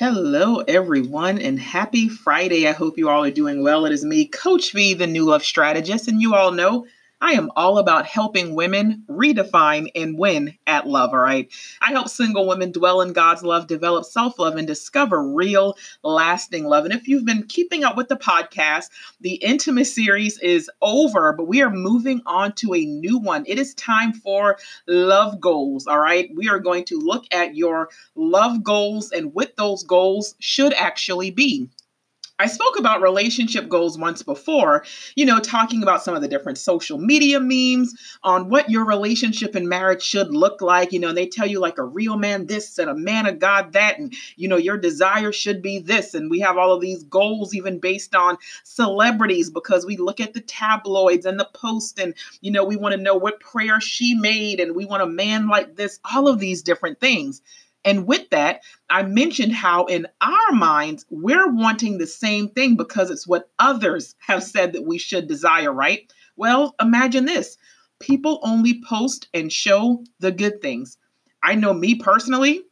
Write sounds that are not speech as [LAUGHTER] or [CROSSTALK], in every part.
Hello, everyone, and happy Friday. I hope you all are doing well. It is me, Coach V, the New Love Strategist, and you all know I am all about helping women redefine and win at love, all right? I help single women dwell in God's love, develop self love, and discover real, lasting love. And if you've been keeping up with the podcast, the intimate series is over, but we are moving on to a new one. It is time for love goals, all right? We are going to look at your love goals and what those goals should actually be. I spoke about relationship goals once before, you know, talking about some of the different social media memes on what your relationship and marriage should look like. You know, they tell you like a real man this and a man of God that, and, you know, your desire should be this. And we have all of these goals even based on celebrities because we look at the tabloids and the post and, you know, we want to know what prayer she made and we want a man like this, all of these different things. And with that, I mentioned how in our minds, we're wanting the same thing because it's what others have said that we should desire, right? Well, imagine this people only post and show the good things. I know me personally,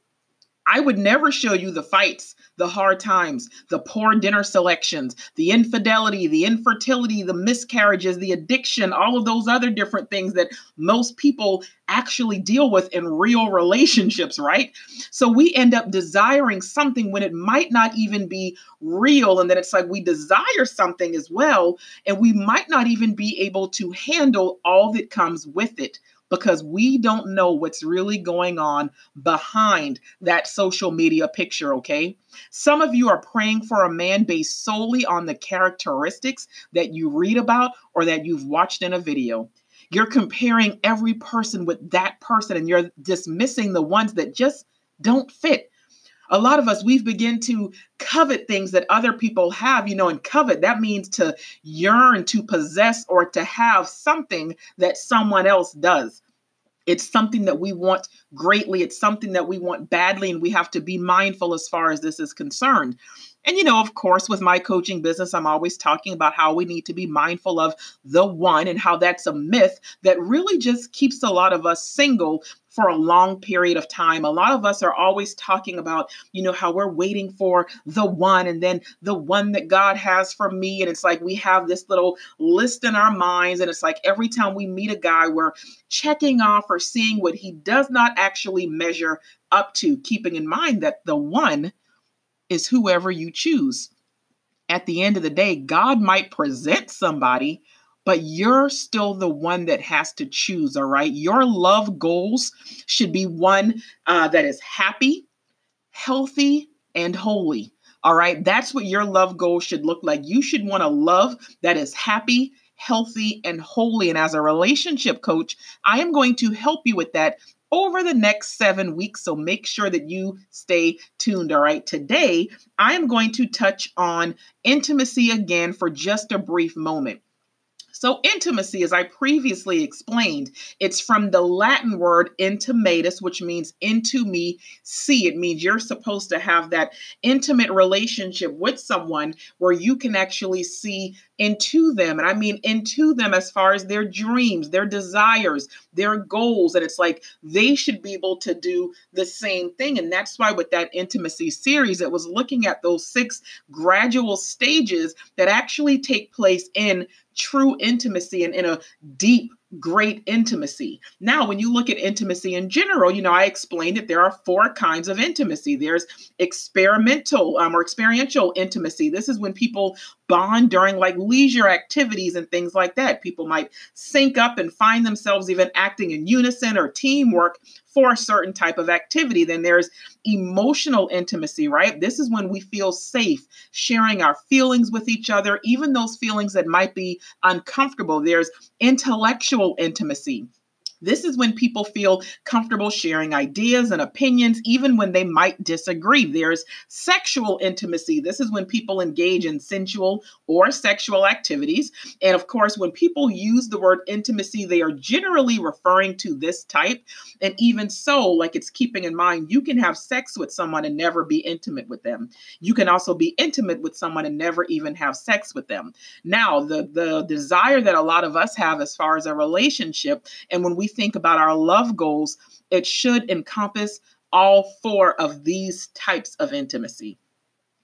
I would never show you the fights, the hard times, the poor dinner selections, the infidelity, the infertility, the miscarriages, the addiction, all of those other different things that most people actually deal with in real relationships, right? So we end up desiring something when it might not even be real. And then it's like we desire something as well, and we might not even be able to handle all that comes with it because we don't know what's really going on behind that social media picture, okay? Some of you are praying for a man based solely on the characteristics that you read about or that you've watched in a video. You're comparing every person with that person and you're dismissing the ones that just don't fit. A lot of us, we've begun to covet things that other people have, you know, and covet, that means to yearn, to possess, or to have something that someone else does. It's something that we want greatly. It's something that we want badly, and we have to be mindful as far as this is concerned. And, you know, of course, with my coaching business, I'm always talking about how we need to be mindful of the one and how that's a myth that really just keeps a lot of us single for a long period of time. A lot of us are always talking about, you know, how we're waiting for the one and then the one that God has for me. And it's like we have this little list in our minds. And it's like every time we meet a guy, we're checking off or seeing what he does not actually measure up to, keeping in mind that the one is whoever you choose. At the end of the day, God might present somebody, but you're still the one that has to choose, all right? Your love goals should be one uh, that is happy, healthy, and holy. All right, that's what your love goal should look like. You should want a love that is happy, healthy, and holy. And as a relationship coach, I am going to help you with that over the next seven weeks. So make sure that you stay tuned. All right. Today, I am going to touch on intimacy again for just a brief moment. So, intimacy, as I previously explained, it's from the Latin word intimatus, which means into me, see. It means you're supposed to have that intimate relationship with someone where you can actually see into them. And I mean into them as far as their dreams, their desires, their goals. And it's like they should be able to do the same thing. And that's why, with that intimacy series, it was looking at those six gradual stages that actually take place in true intimacy and in a deep great intimacy. Now, when you look at intimacy in general, you know, I explained that there are four kinds of intimacy. There's experimental um, or experiential intimacy. This is when people bond during like leisure activities and things like that. People might sync up and find themselves even acting in unison or teamwork for a certain type of activity. Then there's emotional intimacy, right? This is when we feel safe sharing our feelings with each other, even those feelings that might be uncomfortable. There's intellectual intimacy. This is when people feel comfortable sharing ideas and opinions, even when they might disagree. There's sexual intimacy. This is when people engage in sensual or sexual activities. And of course, when people use the word intimacy, they are generally referring to this type. And even so, like it's keeping in mind, you can have sex with someone and never be intimate with them. You can also be intimate with someone and never even have sex with them. Now, the, the desire that a lot of us have as far as a relationship, and when we think about our love goals, it should encompass all four of these types of intimacy.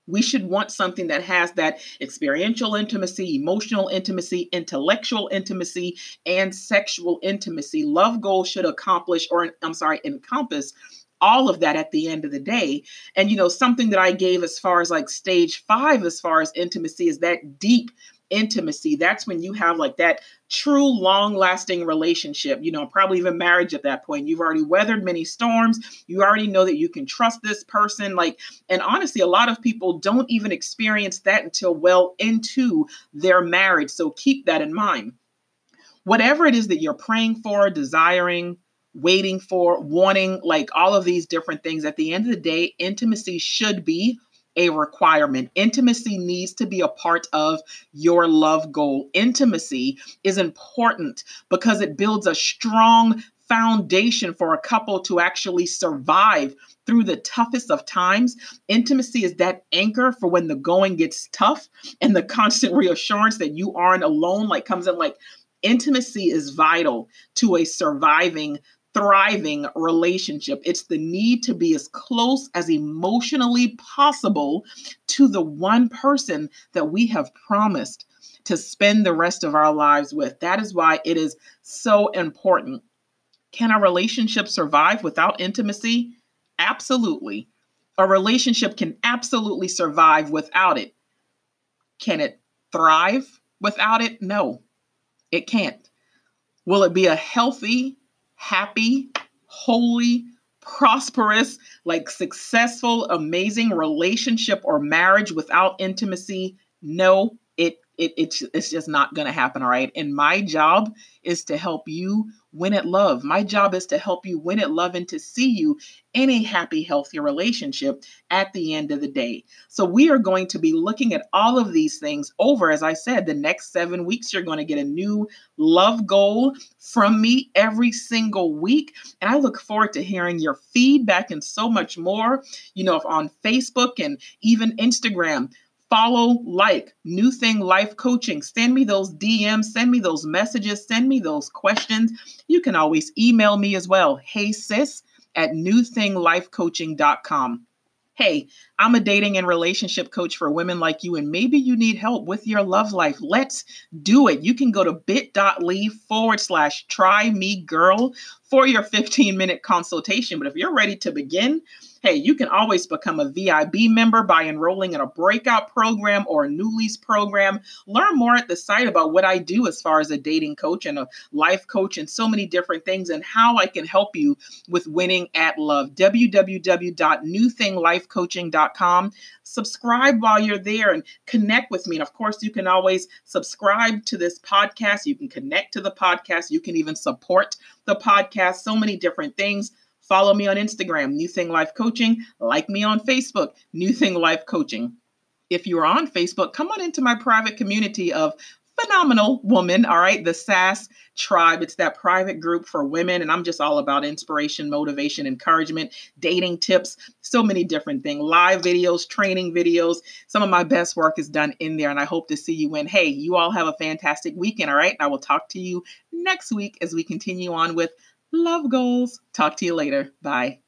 We should want something that has that experiential intimacy, emotional intimacy, intellectual intimacy, and sexual intimacy. Love goals should accomplish, or I'm sorry, encompass all of that at the end of the day. And, you know, something that I gave as far as like stage five, as far as intimacy, is that deep intimacy. That's when you have like that true long lasting relationship, you know, probably even marriage at that point. You've already weathered many storms. You already know that you can trust this person. Like, and honestly, a lot of people don't even experience that until well into their marriage. So keep that in mind. Whatever it is that you're praying for, desiring, waiting for, wanting, like all of these different things, at the end of the day, intimacy should be a requirement. Intimacy needs to be a part of your love goal. Intimacy is important because it builds a strong foundation for a couple to actually survive through the toughest of times. Intimacy is that anchor for when the going gets tough and the [LAUGHS] constant reassurance that you aren't alone like comes in like intimacy is vital to a surviving thriving relationship. It's the need to be as close as emotionally possible to the one person that we have promised to spend the rest of our lives with. That is why it is so important. Can a relationship survive without intimacy? Absolutely. A relationship can absolutely survive without it. Can it thrive without it? No, it can't. Will it be a healthy, happy, holy, prosperous, like successful, amazing relationship or marriage without intimacy? No, it, it's, it's just not going to happen. All right. And my job is to help you win at love. My job is to help you win at love and to see you in a happy, healthy relationship at the end of the day. So, we are going to be looking at all of these things over. As I said, the next seven weeks, you're going to get a new love goal from me every single week. And I look forward to hearing your feedback and so much more, you know, on Facebook and even Instagram follow, like New Thing Life Coaching. Send me those DMs, send me those messages, send me those questions. You can always email me as well. Hey sis at newthinglifecoaching.com. Hey, I'm a dating and relationship coach for women like you, and maybe you need help with your love life. Let's do it. You can go to bit.ly forward slash try me girl for your 15 minute consultation. But if you're ready to begin, Hey, you can always become a VIB member by enrolling in a breakout program or a Newlies program. Learn more at the site about what I do as far as a dating coach and a life coach and so many different things and how I can help you with winning at love. www.newthinglifecoaching.com. Subscribe while you're there and connect with me. And of course, you can always subscribe to this podcast. You can connect to the podcast. You can even support the podcast. So many different things. Follow me on Instagram, New Thing Life Coaching. Like me on Facebook, New Thing Life Coaching. If you are on Facebook, come on into my private community of phenomenal woman. All right. The SAS tribe. It's that private group for women. And I'm just all about inspiration, motivation, encouragement, dating tips, so many different things, live videos, training videos. Some of my best work is done in there. And I hope to see you in. Hey, you all have a fantastic weekend. All right. I will talk to you next week as we continue on with love goals. Talk to you later. Bye.